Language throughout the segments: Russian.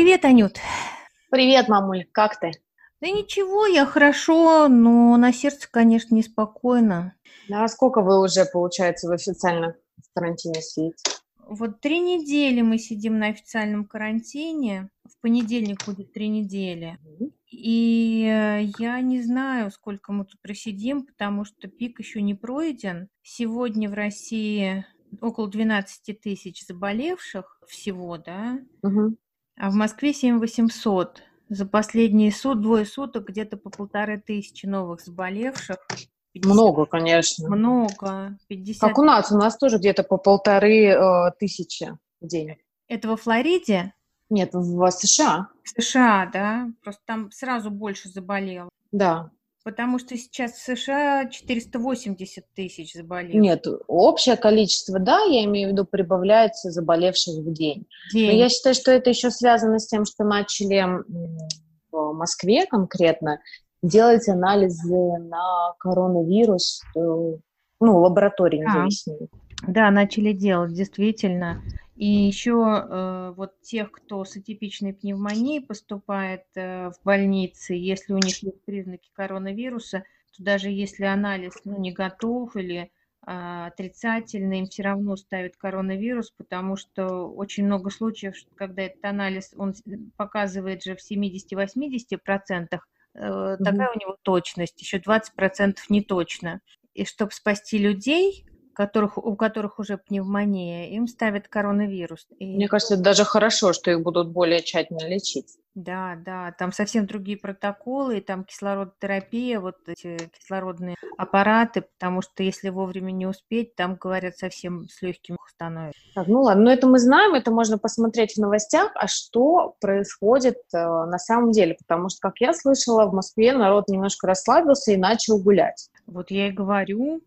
Привет, Анют. Привет, мамуль, как ты? Да ничего, я хорошо, но на сердце, конечно, неспокойно. А сколько вы уже, получается, в официальном карантине сидите? Вот три недели мы сидим на официальном карантине. В понедельник будет три недели. И э, я не знаю, сколько мы тут просидим, потому что пик еще не пройден. Сегодня в России около 12 тысяч заболевших всего, да? Угу. А в Москве 7 800. За последние сут, двое суток где-то по полторы тысячи новых заболевших. 50, много, конечно. Много. 50. Как у нас, у нас тоже где-то по полторы э, тысячи в день. Это во Флориде? Нет, в США. В США, да? Просто там сразу больше заболело. Да. Потому что сейчас в США 480 тысяч заболевших. Нет, общее количество, да, я имею в виду, прибавляется заболевших в день. день. Но я считаю, что это еще связано с тем, что начали в Москве конкретно делать анализы на коронавирус, ну, лаборатории независимые. Да, начали делать, действительно. И еще э, вот тех, кто с атипичной пневмонией поступает э, в больницы, если у них есть признаки коронавируса, то даже если анализ ну, не готов или э, отрицательный, им все равно ставят коронавирус, потому что очень много случаев, когда этот анализ, он показывает же в 70-80%, э, такая у него точность, еще 20% не точно. И чтобы спасти людей, которых, у которых уже пневмония, им ставят коронавирус. И... Мне кажется, это даже хорошо, что их будут более тщательно лечить. Да, да, там совсем другие протоколы, там кислородотерапия, вот эти кислородные аппараты, потому что если вовремя не успеть, там, говорят, совсем с легким становится. Так, ну ладно, но это мы знаем, это можно посмотреть в новостях, а что происходит э, на самом деле, потому что, как я слышала, в Москве народ немножко расслабился и начал гулять. Вот я и говорю,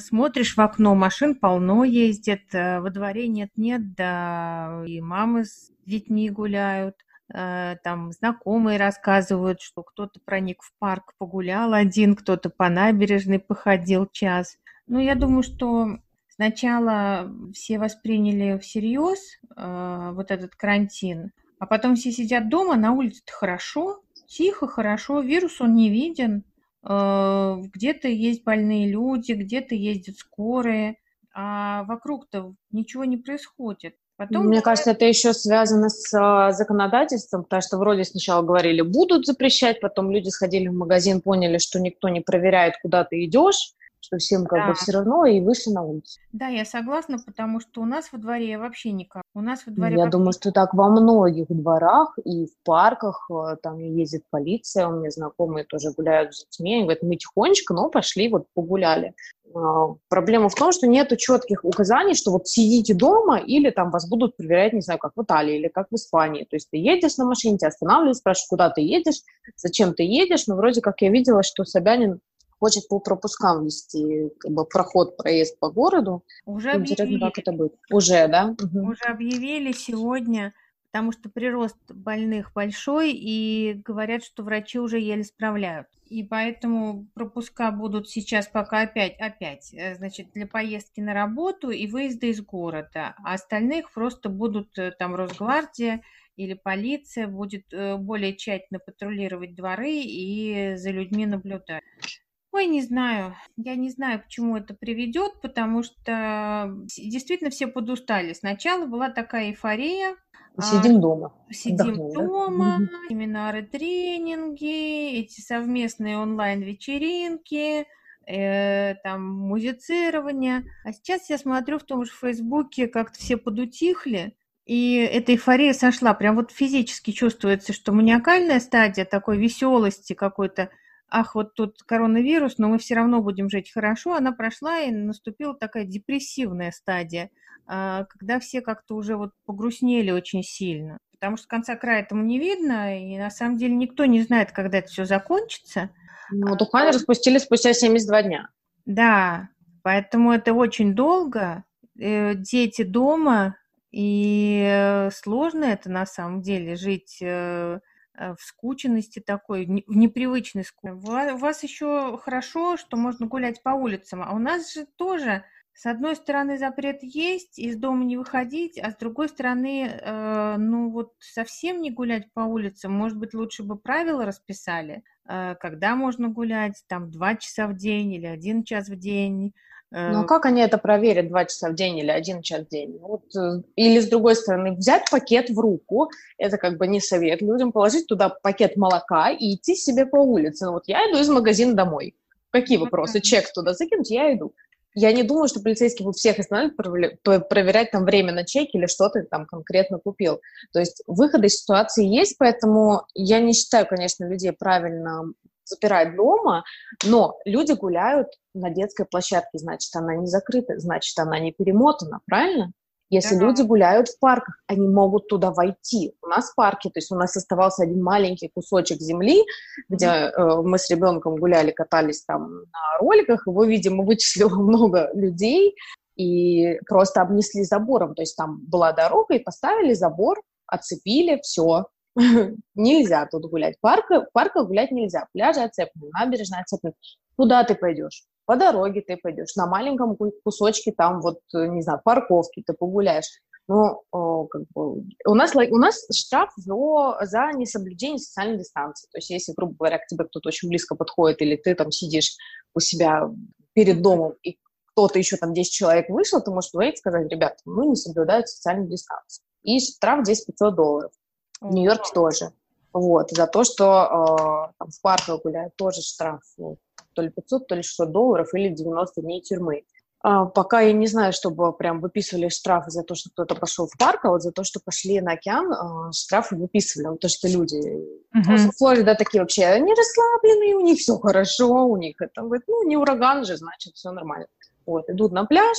смотришь в окно, машин полно ездит, э, во дворе нет-нет, да, и мамы с детьми гуляют, э, там знакомые рассказывают, что кто-то проник в парк, погулял один, кто-то по набережной походил час. Ну, я думаю, что сначала все восприняли всерьез э, вот этот карантин, а потом все сидят дома, на улице-то хорошо, тихо, хорошо, вирус он не виден, где-то есть больные люди, где-то ездят скорые, а вокруг-то ничего не происходит. Потом Мне кажется, это еще связано с а, законодательством, потому что вроде сначала говорили, будут запрещать, потом люди сходили в магазин, поняли, что никто не проверяет, куда ты идешь, что всем как да. бы все равно, и вышли на улицу. Да, я согласна, потому что у нас во дворе вообще никак. У нас во дворе Я вообще... думаю, что так во многих дворах и в парках, э, там ездит полиция, у меня знакомые тоже гуляют с детьми, они говорят, мы тихонечко, но пошли, вот погуляли. А, проблема в том, что нет четких указаний, что вот сидите дома или там вас будут проверять, не знаю, как в Италии или как в Испании. То есть ты едешь на машине, тебя останавливают, спрашивают, куда ты едешь, зачем ты едешь. Но вроде как я видела, что Собянин хочет по пропускам вести как бы, проход, проезд по городу. Уже Интересно, объявили. как это будет. Уже, да? Угу. Уже объявили сегодня, потому что прирост больных большой, и говорят, что врачи уже еле справляют. И поэтому пропуска будут сейчас пока опять, опять, э, значит, для поездки на работу и выезда из города. А остальных просто будут э, там Росгвардия или полиция будет э, более тщательно патрулировать дворы и за людьми наблюдать. Ой, не знаю. Я не знаю, к чему это приведет, потому что действительно все подустали. Сначала была такая эйфория. Сидим а, дома. Сидим Отдохнем, дома, да? семинары, тренинги, эти совместные онлайн-вечеринки, э, там музицирование. А сейчас я смотрю в том же Фейсбуке, как-то все подутихли, и эта эйфория сошла. Прям вот физически чувствуется, что маниакальная стадия такой веселости какой-то ах, вот тут коронавирус, но мы все равно будем жить хорошо, она прошла и наступила такая депрессивная стадия, а, когда все как-то уже вот погрустнели очень сильно. Потому что конца края этому не видно, и на самом деле никто не знает, когда это все закончится. Ну, Тухань а, распустили спустя 72 дня. Да, поэтому это очень долго. Э, дети дома, и э, сложно это на самом деле жить Э, в скученности такой, в непривычной скучности. У вас еще хорошо, что можно гулять по улицам, а у нас же тоже С одной стороны, запрет есть, из дома не выходить, а с другой стороны, э, ну вот совсем не гулять по улицам. Может быть, лучше бы правила расписали, э, когда можно гулять, там, два часа в день или один час в день. Э. Ну, а как они это проверят два часа в день или один час в день? Ну, вот, э, или, с другой стороны, взять пакет в руку, это как бы не совет людям, положить туда пакет молока и идти себе по улице. Ну, вот я иду из магазина домой. Какие вопросы? Чек туда закинуть, я иду я не думаю, что полицейский будет всех останавливать, проверять там время на чеке или что ты там конкретно купил. То есть выходы из ситуации есть, поэтому я не считаю, конечно, людей правильно запирать дома, но люди гуляют на детской площадке, значит, она не закрыта, значит, она не перемотана, правильно? Если да. люди гуляют в парках, они могут туда войти. У нас парки, то есть у нас оставался один маленький кусочек земли, где э, мы с ребенком гуляли, катались там на роликах, его, видимо, вычислило много людей и просто обнесли забором. То есть там была дорога, и поставили забор, оцепили, все, нельзя тут гулять. Парка, парка гулять нельзя. Пляжи оцеплены, набережная оцеплена. Куда ты пойдешь? По дороге ты пойдешь, на маленьком кусочке там вот, э, не знаю, парковки ты погуляешь. Ну, как бы, у нас, у нас штраф за, за несоблюдение социальной дистанции. То есть, если, грубо говоря, к тебе кто-то очень близко подходит, или ты там сидишь у себя перед домом, и кто-то еще там 10 человек вышел, ты можешь говорить, сказать, ребят, мы не соблюдаем социальную дистанцию. И штраф 10-500 долларов. В Нью-Йорке тоже. Вот, за то, что э, там, в парках гуляют, тоже штраф то ли 500, то ли 600 долларов или 90 дней тюрьмы. А, пока я не знаю, чтобы прям выписывали штрафы за то, что кто-то пошел в парк, а вот за то, что пошли на океан, а, штрафы выписывали. Вот то, что люди uh-huh. Флорида такие вообще, они расслабленные, у них все хорошо, у них это, ну, не ураган же, значит, все нормально. Вот, идут на пляж,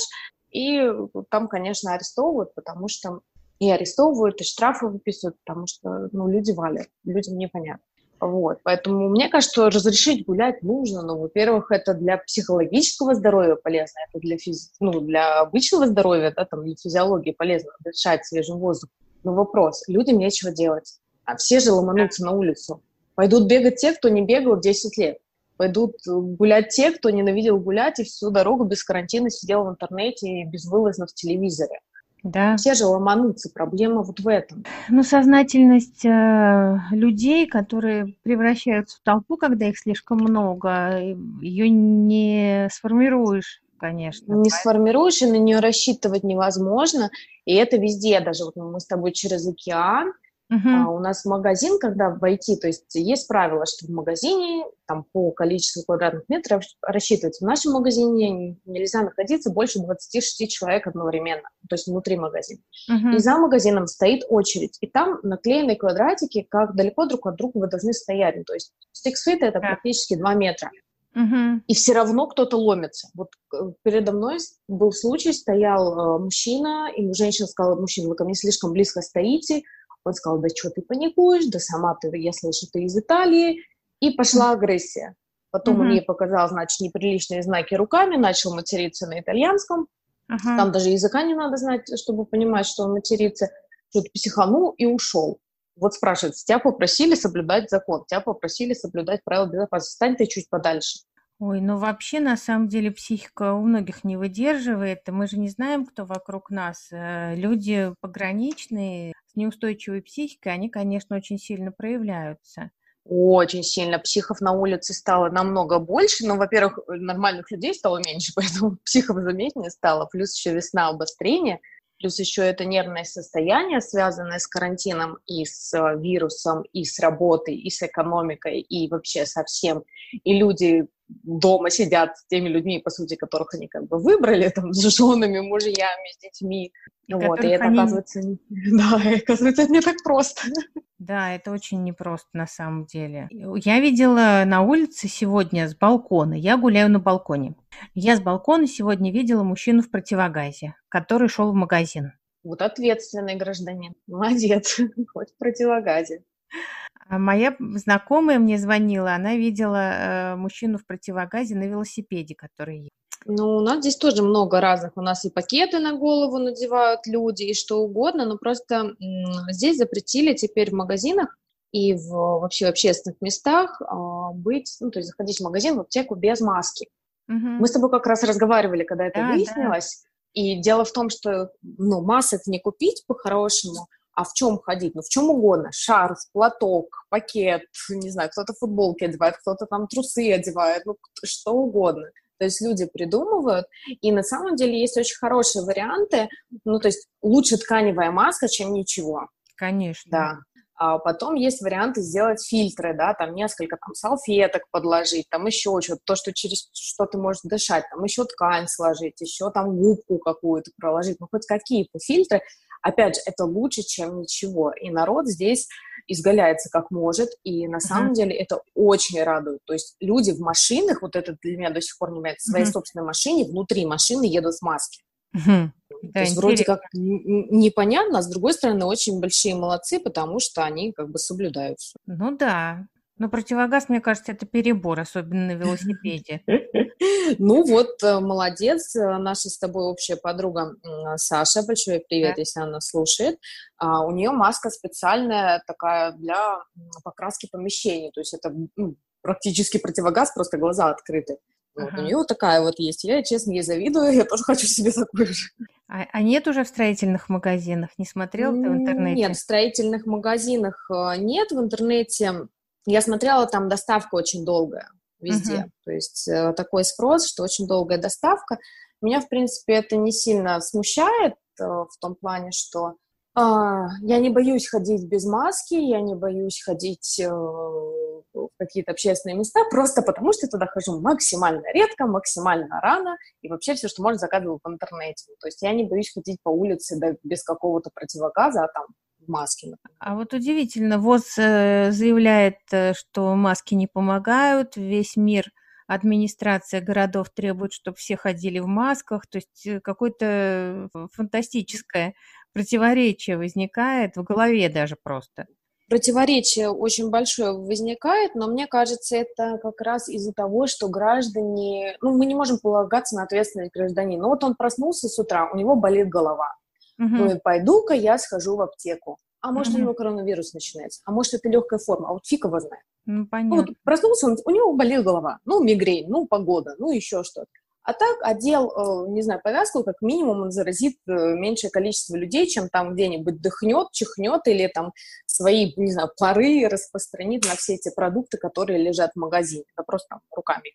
и там, конечно, арестовывают, потому что и арестовывают, и штрафы выписывают, потому что, ну, люди валят, людям непонятно. Вот. Поэтому мне кажется, что разрешить гулять нужно. Но, во-первых, это для психологического здоровья полезно, это для, физи... ну, для обычного здоровья, да, там, для физиологии полезно дышать свежим воздухом. Но вопрос, людям нечего делать. А все же ломанутся на улицу. Пойдут бегать те, кто не бегал 10 лет. Пойдут гулять те, кто ненавидел гулять и всю дорогу без карантина сидел в интернете и безвылазно в телевизоре. Да. Все же ломанутся, проблема вот в этом. Ну, сознательность э, людей, которые превращаются в толпу, когда их слишком много, ее не сформируешь конечно. Не сформируешь, и на нее рассчитывать невозможно. И это везде, даже вот мы с тобой через океан, Uh-huh. А у нас магазин, когда войти, то есть есть правило, что в магазине там по количеству квадратных метров рассчитывается. В нашем магазине нельзя находиться больше 26 человек одновременно, то есть внутри магазина. Uh-huh. И за магазином стоит очередь, и там наклеены квадратики, как далеко друг от друга вы должны стоять. Ну, то есть six feet это yeah. практически 2 метра. Uh-huh. И все равно кто-то ломится. Вот э, передо мной был случай, стоял э, мужчина, и женщина сказала, мужчина, вы ко мне слишком близко стоите, он сказал, да что ты паникуешь, да сама ты, я слышу, ты из Италии. И пошла агрессия. Потом mm-hmm. он ей показал, значит, неприличные знаки руками, начал материться на итальянском. Uh-huh. Там даже языка не надо знать, чтобы понимать, что он матерится. Что-то психанул и ушел. Вот спрашивает, тебя попросили соблюдать закон, тебя попросили соблюдать правила безопасности. Стань ты чуть подальше. Ой, ну вообще, на самом деле, психика у многих не выдерживает. Мы же не знаем, кто вокруг нас. Э, люди пограничные, с неустойчивой психикой, они, конечно, очень сильно проявляются. Очень сильно. Психов на улице стало намного больше. Но, во-первых, нормальных людей стало меньше, поэтому психов заметнее стало. Плюс еще весна обострения – Плюс еще это нервное состояние, связанное с карантином и с э, вирусом, и с работой, и с экономикой, и вообще со всем. И люди дома сидят с теми людьми, по сути, которых они как бы выбрали, там, с женами, мужьями, с детьми. И вот, и это они... оказывается, да, оказывается, не так просто. Да, это очень непросто на самом деле. Я видела на улице сегодня с балкона, я гуляю на балконе. Я с балкона сегодня видела мужчину в противогазе, который шел в магазин. Вот ответственный гражданин. Молодец, хоть в противогазе. А моя знакомая мне звонила, она видела э, мужчину в противогазе на велосипеде, который едет. Ну, у нас здесь тоже много разных. У нас и пакеты на голову надевают люди, и что угодно, но просто здесь запретили теперь в магазинах и в, вообще в общественных местах э, быть, ну, то есть заходить в магазин, в аптеку без маски. Угу. Мы с тобой как раз разговаривали, когда это да, выяснилось. Да. И дело в том, что ну, масок не купить по-хорошему, а в чем ходить? Ну, в чем угодно. Шарф, платок, пакет, не знаю, кто-то футболки одевает, кто-то там трусы одевает, ну, что угодно. То есть люди придумывают, и на самом деле есть очень хорошие варианты. Ну, то есть лучше тканевая маска, чем ничего. Конечно. Да. А потом есть варианты сделать фильтры, да, там несколько там салфеток подложить, там еще что-то, то, что через что ты можешь дышать, там еще ткань сложить, еще там губку какую-то проложить, ну хоть какие-то фильтры. Опять же, это лучше, чем ничего. И народ здесь изгаляется как может, и на самом uh-huh. деле это очень радует. То есть люди в машинах, вот это для меня до сих пор не меняется, в своей uh-huh. собственной машине, внутри машины едут в маске. Uh-huh. То есть вроде как непонятно, а с другой стороны очень большие молодцы, потому что они как бы соблюдают все. Ну да, но противогаз, мне кажется, это перебор, особенно на велосипеде. Ну вот, э, молодец, э, наша с тобой общая подруга Саша, большой привет, если она слушает. А, у нее маска специальная такая для покраски помещений, то есть это ну, практически противогаз, просто глаза открыты. Вот, ага. У нее вот такая вот есть. Я, честно, ей завидую, я тоже хочу себе такую же. А, а нет уже в строительных магазинах? Не смотрел ты в интернете? Нет, в строительных магазинах э, нет. В интернете я смотрела, там доставка очень долгая везде. Uh-huh. То есть э, такой спрос, что очень долгая доставка. Меня, в принципе, это не сильно смущает э, в том плане, что э, я не боюсь ходить без маски, я не боюсь ходить э, в какие-то общественные места, просто потому что я туда хожу максимально редко, максимально рано, и вообще все, что можно, заказываю в интернете. То есть я не боюсь ходить по улице да, без какого-то противогаза, а там в маске. Например. А вот удивительно, ВОЗ э, заявляет, э, что маски не помогают, весь мир администрация городов требует, чтобы все ходили в масках, то есть э, какое-то фантастическое противоречие возникает в голове даже просто. Противоречие очень большое возникает, но мне кажется, это как раз из-за того, что граждане, ну, мы не можем полагаться на ответственность гражданина. Ну, вот он проснулся с утра, у него болит голова. Угу. Ну, пойду-ка я схожу в аптеку. А может, угу. у него коронавирус начинается, а может, это легкая форма, а вот фиг его знает. Ну, понятно. Ну, вот проснулся, он, у него болит голова, ну, мигрень, ну, погода, ну, еще что-то. А так одел, э, не знаю, повязку, как минимум он заразит э, меньшее количество людей, чем там где-нибудь дыхнет, чихнет или там свои, не знаю, пары распространит на все эти продукты, которые лежат в магазине. Да просто там руками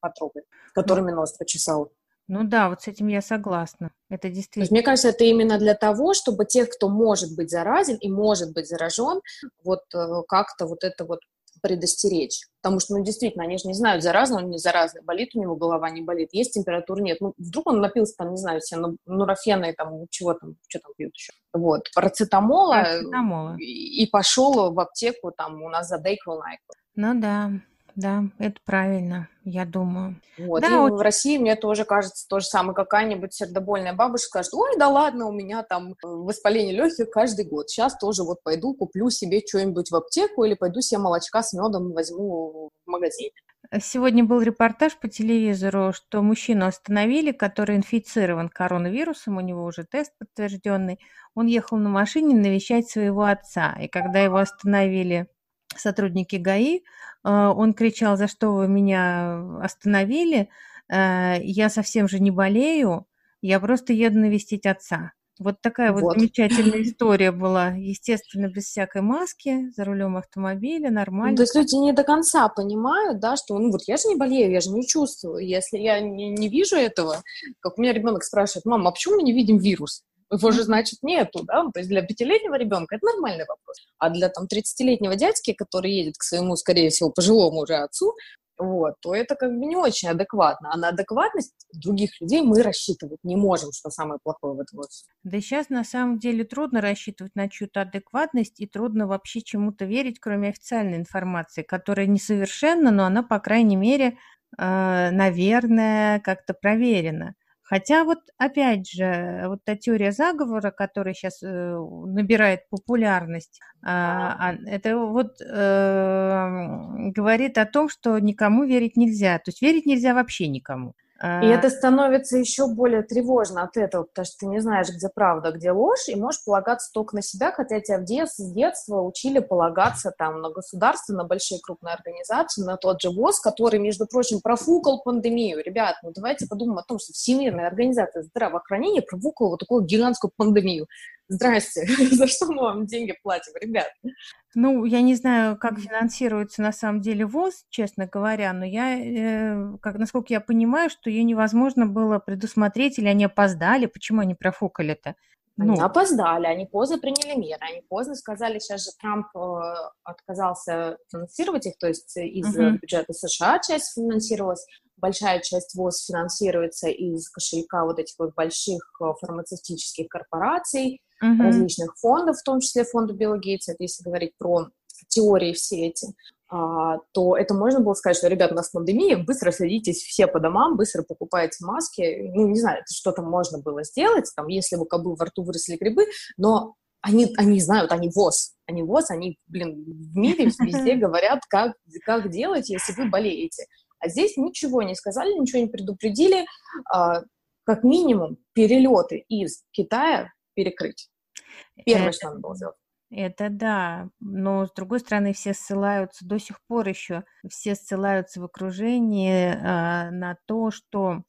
потрогать, которыми нос почесал. Ну да, вот с этим я согласна. Это действительно. есть, мне кажется, это именно для того, чтобы тех, кто может быть заразен и может быть заражен, вот э, как-то вот это вот предостеречь. Потому что, ну, действительно, они же не знают, заразный он не заразный, болит у него голова, не болит, есть температура, нет. Ну, вдруг он напился, там, не знаю, себе нурофена и там, чего там, что там пьют еще. Вот, парацетамола. Парацетамола. И, и пошел в аптеку, там, у нас за Дейквил Ну да да, это правильно, я думаю. Вот. Да, и очень... в России мне тоже кажется то же самое. Какая-нибудь сердобольная бабушка скажет, ой, да ладно, у меня там воспаление легких каждый год. Сейчас тоже вот пойду куплю себе что-нибудь в аптеку или пойду себе молочка с медом возьму в магазине. Сегодня был репортаж по телевизору, что мужчину остановили, который инфицирован коронавирусом, у него уже тест подтвержденный. Он ехал на машине навещать своего отца, и когда его остановили сотрудники ГАИ. А, он кричал, за что вы меня остановили? А, я совсем же не болею, я просто еду навестить отца. Вот такая вот, вот замечательная история была. Естественно, без всякой маски, за рулем автомобиля, нормально. Ну, то есть люди не до конца понимают, да, что ну вот я же не болею, я же не чувствую. Если я не, не вижу этого, как у меня ребенок спрашивает, мама, а почему мы не видим вирус? Его же, значит, нету, да? Ну, то есть для пятилетнего ребенка это нормальный вопрос. А для там 30-летнего дядьки, который едет к своему, скорее всего, пожилому уже отцу, вот, то это как бы не очень адекватно. А на адекватность других людей мы рассчитывать не можем, что самое плохое в этом. Да сейчас на самом деле трудно рассчитывать на чью-то адекватность и трудно вообще чему-то верить, кроме официальной информации, которая несовершенна, но она, по крайней мере, э, наверное, как-то проверена. Хотя вот опять же, вот та теория заговора, которая сейчас э, набирает популярность, а, а, это вот э, говорит о том, что никому верить нельзя. То есть верить нельзя вообще никому. И это становится еще более тревожно от этого, потому что ты не знаешь, где правда, где ложь, и можешь полагаться только на себя, хотя тебя в детстве, с детства учили полагаться там на государство, на большие крупные организации, на тот же ВОЗ, который, между прочим, профукал пандемию. Ребят, ну давайте подумаем о том, что Всемирная организация здравоохранения профукала вот такую гигантскую пандемию. Здрасте, за что мы вам деньги платим, ребят? Ну, я не знаю, как финансируется на самом деле ВОЗ, честно говоря, но я, э, как, насколько я понимаю, что ее невозможно было предусмотреть, или они опоздали, почему они профукали-то? Ну. Они опоздали, они поздно приняли меры, они поздно сказали, сейчас же Трамп э, отказался финансировать их, то есть из uh-huh. бюджета США часть финансировалась, большая часть ВОЗ финансируется из кошелька вот этих вот больших э, фармацевтических корпораций, uh-huh. различных фондов, в том числе фонда Билла Гейтса, это если говорить про теории все эти, а, то это можно было сказать, что, ребят, у нас пандемия, быстро садитесь все по домам, быстро покупайте маски. Ну, не знаю, что там можно было сделать, там, если бы кобыл во рту выросли грибы, но они, они знают, они ВОЗ, они ВОЗ, они, блин, в мире везде говорят, как, как делать, если вы болеете. А здесь ничего не сказали, ничего не предупредили, а, как минимум перелеты из Китая перекрыть. Первое, что надо было сделать. Это да, но с другой стороны все ссылаются до сих пор еще, все ссылаются в окружении э, на то, что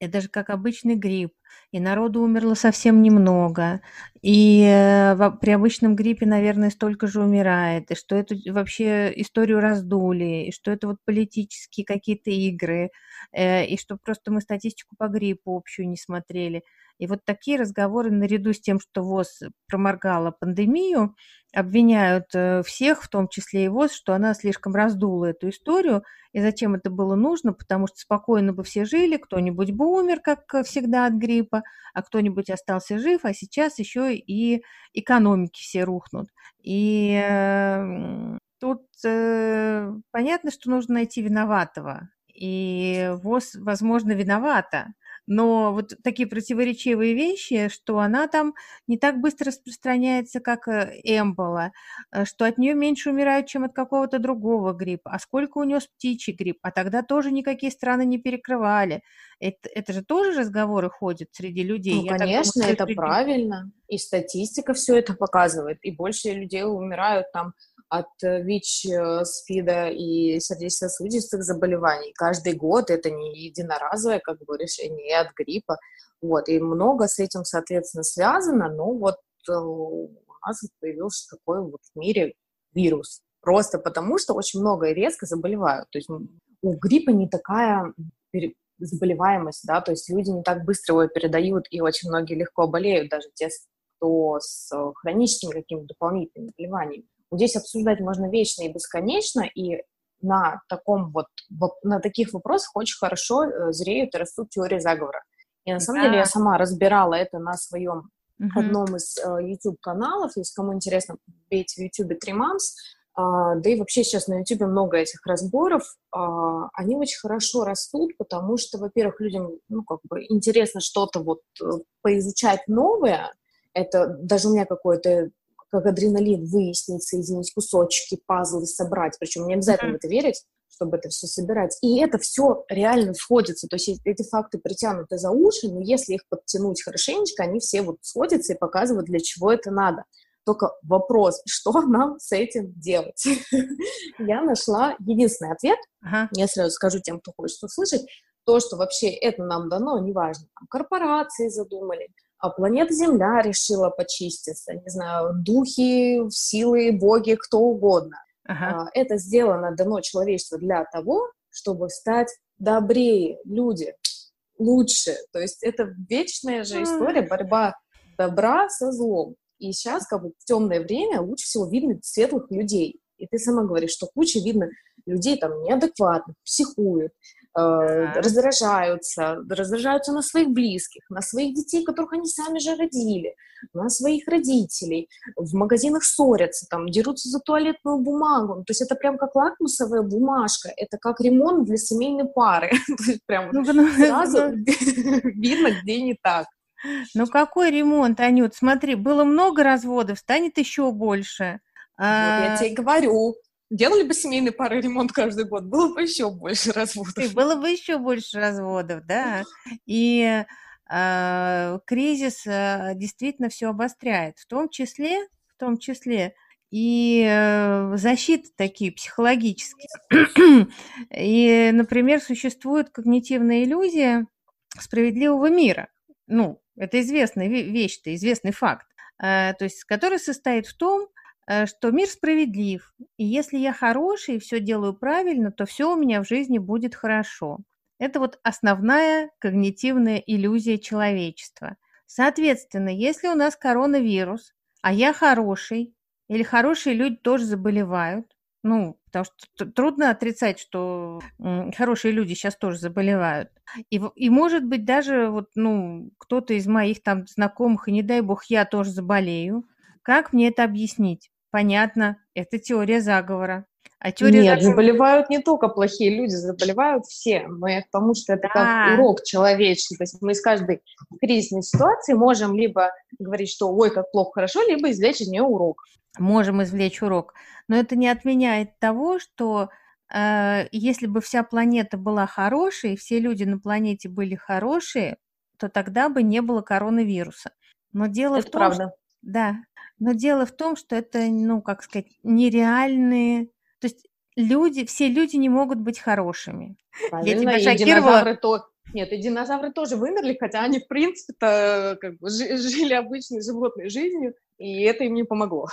это же как обычный грипп, и народу умерло совсем немного, и э, при обычном гриппе, наверное, столько же умирает, и что эту вообще историю раздули, и что это вот политические какие-то игры, э, и что просто мы статистику по гриппу общую не смотрели. И вот такие разговоры наряду с тем, что ВОЗ проморгала пандемию, обвиняют э, всех, в том числе и ВОЗ, что она слишком раздула эту историю, и зачем это было нужно, потому что спокойно бы все жили, кто-нибудь бы умер, как всегда, от гриппа, а кто-нибудь остался жив, а сейчас еще и экономики все рухнут. И э, тут э, понятно, что нужно найти виноватого, и ВОЗ, возможно, виновата, но вот такие противоречивые вещи, что она там не так быстро распространяется, как э, эмбола, э, что от нее меньше умирают, чем от какого-то другого гриппа, а сколько унес птичий грипп, а тогда тоже никакие страны не перекрывали. Это, это же тоже разговоры ходят среди людей. Ну, Я конечно, думаю, это среди... правильно. И статистика все это показывает. И больше людей умирают там от э, ВИЧ, э, СПИДа и сердечно-сосудистых заболеваний. Каждый год это не единоразовое как бы, решение от гриппа. Вот, и много с этим, соответственно, связано, но вот э, у нас появился такой вот в мире вирус. Просто потому, что очень много и резко заболевают. То есть у гриппа не такая заболеваемость, да, то есть люди не так быстро его передают, и очень многие легко болеют, даже те, кто с хроническими какими-то дополнительными заболеваниями. Здесь обсуждать можно вечно и бесконечно, и на, таком вот, на таких вопросах очень хорошо э, зреют и растут теории заговора. И на самом да. деле я сама разбирала это на своем uh-huh. одном из uh, YouTube-каналов. Если кому интересно, бейте в YouTube Тримамс. Uh, да и вообще сейчас на YouTube много этих разборов. Uh, они очень хорошо растут, потому что, во-первых, людям ну, как бы интересно что-то вот uh, поизучать новое. Это даже у меня какое-то как адреналин выяснить, соединить кусочки, пазлы собрать. Причем не обязательно mm-hmm. в это верить, чтобы это все собирать. И это все реально сходится. То есть эти факты притянуты за уши, но если их подтянуть хорошенечко, они все вот сходятся и показывают, для чего это надо. Только вопрос, что нам с этим делать? Я нашла единственный ответ. Я сразу скажу тем, кто хочет услышать. То, что вообще это нам дано, неважно. Корпорации задумали, планета Земля решила почиститься, не знаю, духи, силы, боги, кто угодно. Ага. А, это сделано, дано человечеству для того, чтобы стать добрее, люди, лучше. То есть это вечная же история, борьба добра со злом. И сейчас, как бы в темное время, лучше всего видно светлых людей. И ты сама говоришь, что куча видно людей там неадекватных, психуют, э, раздражаются, раздражаются на своих близких, на своих детей, которых они сами же родили, на своих родителей, в магазинах ссорятся, там, дерутся за туалетную бумагу. То есть это прям как лакмусовая бумажка, это как ремонт для семейной пары. То есть прям ну, сразу видно, где не так. Ну какой ремонт, Анют? Смотри, было много разводов, станет еще больше. Вот я а, тебе говорю. Делали бы семейные пары ремонт каждый год, было бы еще больше разводов. И было бы еще больше разводов, да. И э, кризис э, действительно все обостряет, в том числе, в том числе и э, защиты такие психологические. и, например, существует когнитивная иллюзия справедливого мира. Ну, это известная вещь, это известный факт. Э, то есть, который состоит в том, что мир справедлив, и если я хороший и все делаю правильно, то все у меня в жизни будет хорошо. Это вот основная когнитивная иллюзия человечества. Соответственно, если у нас коронавирус, а я хороший, или хорошие люди тоже заболевают, ну, потому что трудно отрицать, что хорошие люди сейчас тоже заболевают. И, и может быть даже вот, ну, кто-то из моих там знакомых, и не дай бог, я тоже заболею. Как мне это объяснить? Понятно, это теория заговора. А теория Нет, заговора... заболевают не только плохие люди, заболевают все. Мы к тому, что это да. как урок человеческий. То есть мы из каждой кризисной ситуации можем либо говорить, что ой, как плохо, хорошо, либо извлечь из нее урок можем извлечь урок. Но это не отменяет того, что э, если бы вся планета была хорошей, все люди на планете были хорошие, то тогда бы не было коронавируса. Но дело это в том, правда. Что, да, но дело в том, что это, ну, как сказать, нереальные, то есть люди, все люди не могут быть хорошими. Правильно, Я тебя шокировала. То, нет, и динозавры тоже вымерли, хотя они, в принципе-то, как бы жили обычной животной жизнью, и это им не помогло.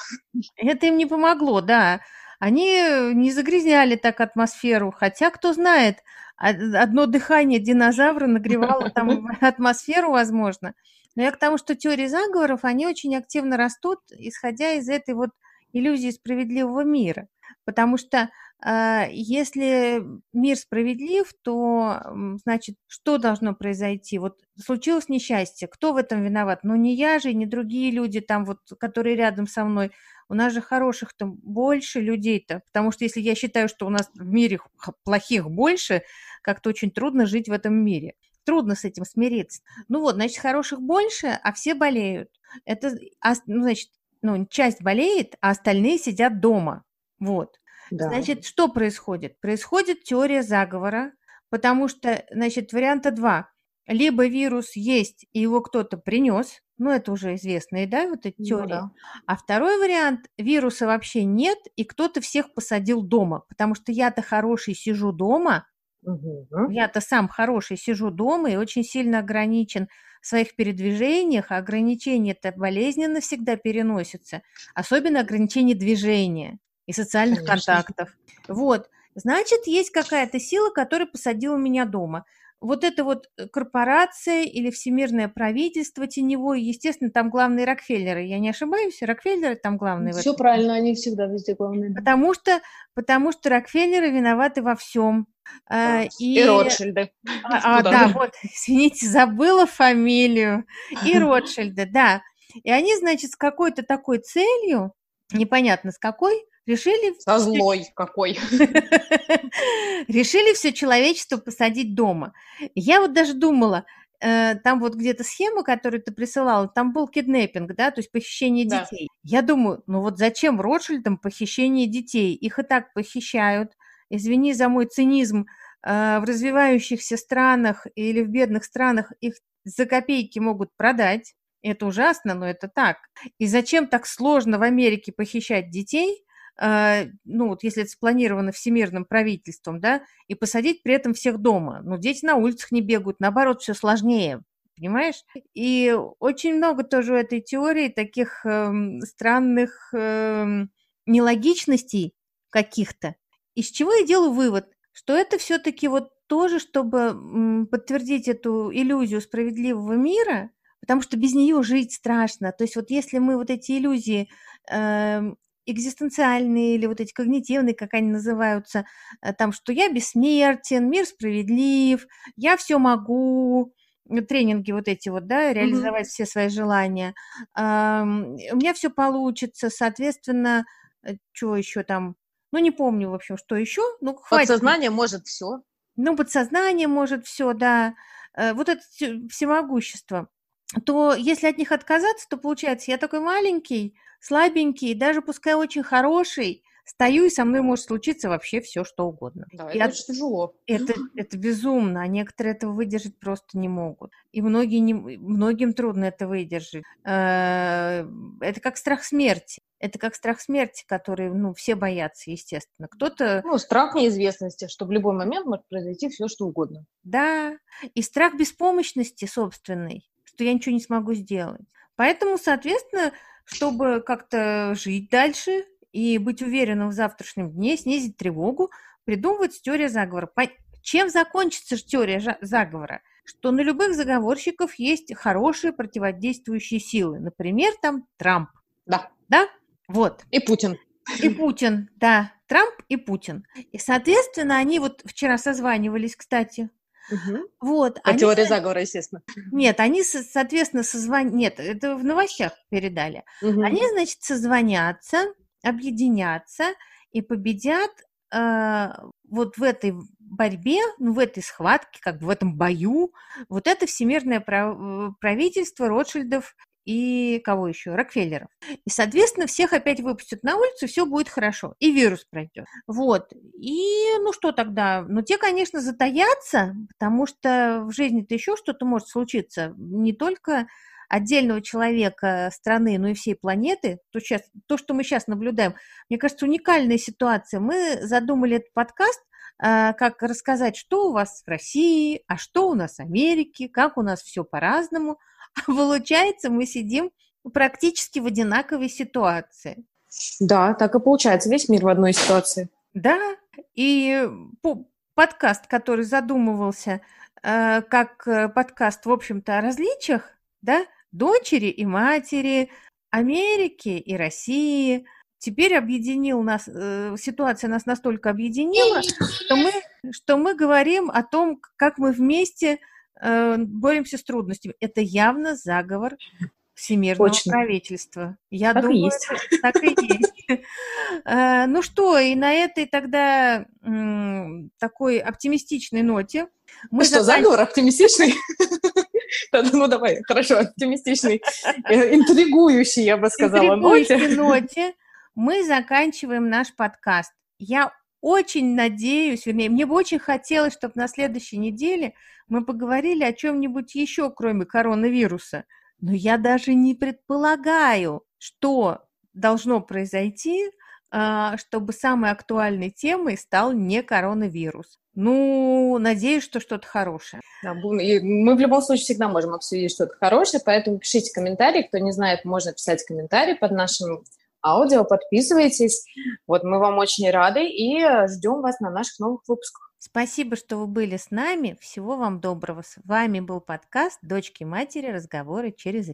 Это им не помогло, да. Они не загрязняли так атмосферу, хотя, кто знает, одно дыхание динозавра нагревало там атмосферу, возможно. Но я к тому, что теории заговоров, они очень активно растут, исходя из этой вот иллюзии справедливого мира. Потому что а, если мир справедлив, то, значит, что должно произойти? Вот случилось несчастье, кто в этом виноват? Ну, не я же, не другие люди там вот, которые рядом со мной. У нас же хороших-то больше людей-то, потому что если я считаю, что у нас в мире плохих больше, как-то очень трудно жить в этом мире. Трудно с этим смириться. Ну вот, значит, хороших больше, а все болеют. Это, ну, значит, ну, часть болеет, а остальные сидят дома. Вот. Да. Значит, что происходит? Происходит теория заговора, потому что, значит, варианта два. Либо вирус есть, и его кто-то принес, ну, это уже известные, да, вот эти ну теории. Да. А второй вариант, вируса вообще нет, и кто-то всех посадил дома, потому что я-то хороший сижу дома, угу. я-то сам хороший сижу дома и очень сильно ограничен в своих передвижениях, а ограничения-то болезненно всегда переносятся, особенно ограничение движения и социальных Конечно. контактов. Вот, значит, есть какая-то сила, которая посадила меня дома. Вот это вот э, корпорация или всемирное правительство теневое, естественно, там главные Рокфеллеры. Я не ошибаюсь, Рокфеллеры там главные. Все правильно, они всегда везде главные. Потому что, потому что Рокфеллеры виноваты во всем. Да. И, и Ротшильды. А, а, да, вот, извините, забыла фамилию. И Ротшильды, да. И они, значит, с какой-то такой целью, непонятно с какой, Решили... Со злой какой. Решили все человечество посадить дома. Я вот даже думала, э, там вот где-то схема, которую ты присылала, там был киднеппинг, да, то есть похищение детей. Да. Я думаю, ну вот зачем Ротшильдам похищение детей? Их и так похищают. Извини за мой цинизм, э, в развивающихся странах или в бедных странах их за копейки могут продать. Это ужасно, но это так. И зачем так сложно в Америке похищать детей? А, ну вот если это спланировано всемирным правительством, да, и посадить при этом всех дома. Ну, дети на улицах не бегают, наоборот, все сложнее, понимаешь? И очень много тоже у этой теории таких э, странных э, нелогичностей каких-то. Из чего я делаю вывод, что это все-таки вот тоже, чтобы подтвердить эту иллюзию справедливого мира, потому что без нее жить страшно. То есть вот если мы вот эти иллюзии э, экзистенциальные или вот эти когнитивные, как они называются, э, там, что я бессмертен, мир справедлив, я все могу, тренинги вот эти вот, да, реализовать mm-hmm. все свои желания, у меня все получится, соответственно, э, что еще там, ну, не помню, в общем, что еще, ну, хватит. Подсознание может все. Ну, подсознание может все, да, э, вот это всемогущество то если от них отказаться, то получается, я такой маленький, слабенький, даже пускай очень хороший, стою, и со мной может случиться вообще все, что угодно. Да, и это от... очень тяжело. Это, это безумно, а некоторые этого выдержать просто не могут. И многие не, многим трудно это выдержать. Э, это как страх смерти. Это как страх смерти, который, ну, все боятся, естественно. Кто-то... Ну, страх неизвестности, что в любой момент может произойти все, что угодно. Да, и страх беспомощности собственной, что я ничего не смогу сделать. Поэтому, соответственно, чтобы как-то жить дальше и быть уверенным в завтрашнем дне, снизить тревогу, придумывается теория заговора. Чем закончится теория заговора? Что на любых заговорщиков есть хорошие противодействующие силы. Например, там Трамп. Да. Да? Вот. И Путин. И Путин, да. Трамп и Путин. И, соответственно, они вот вчера созванивались, кстати. Угу. Вот. По они... теории заговора, естественно. Нет, они, соответственно, созвон... Нет, это в новостях передали. Угу. Они, значит, созвонятся, объединятся и победят э, вот в этой борьбе, ну, в этой схватке, как бы в этом бою, вот это всемирное правительство Ротшильдов и кого еще? Рокфеллеров. И, соответственно, всех опять выпустят на улицу, все будет хорошо. И вирус пройдет. Вот. И, ну что тогда? Ну, те, конечно, затаятся, потому что в жизни-то еще что-то может случиться. Не только отдельного человека, страны, но и всей планеты, то, сейчас, то, что мы сейчас наблюдаем, мне кажется, уникальная ситуация. Мы задумали этот подкаст а, как рассказать, что у вас в России, а что у нас в Америке, как у нас все по-разному – получается, мы сидим практически в одинаковой ситуации. Да, так и получается. Весь мир в одной ситуации. Да, и подкаст, который задумывался э, как э, подкаст, в общем-то, о различиях, да, дочери и матери, Америки и России, теперь объединил нас, э, ситуация нас настолько объединила, что мы, что мы говорим о том, как мы вместе э, боремся с трудностями. Это явно заговор всемирного Точно. правительства. Я так думаю, и есть. так и есть. Э, ну что, и на этой тогда такой оптимистичной ноте мы что, заговор оптимистичный? Ну давай, хорошо, оптимистичный, э, интригующий, я бы сказала, ноте. ноте мы заканчиваем наш подкаст. Я очень надеюсь, вернее, мне бы очень хотелось, чтобы на следующей неделе мы поговорили о чем-нибудь еще, кроме коронавируса. Но я даже не предполагаю, что должно произойти, а, чтобы самой актуальной темой стал не коронавирус. Ну, надеюсь, что что-то хорошее. Да, мы в любом случае всегда можем обсудить что-то хорошее, поэтому пишите комментарии. Кто не знает, можно писать комментарии под нашим аудио, подписывайтесь. Вот мы вам очень рады и ждем вас на наших новых выпусках. Спасибо, что вы были с нами. Всего вам доброго. С вами был подкаст «Дочки матери. Разговоры через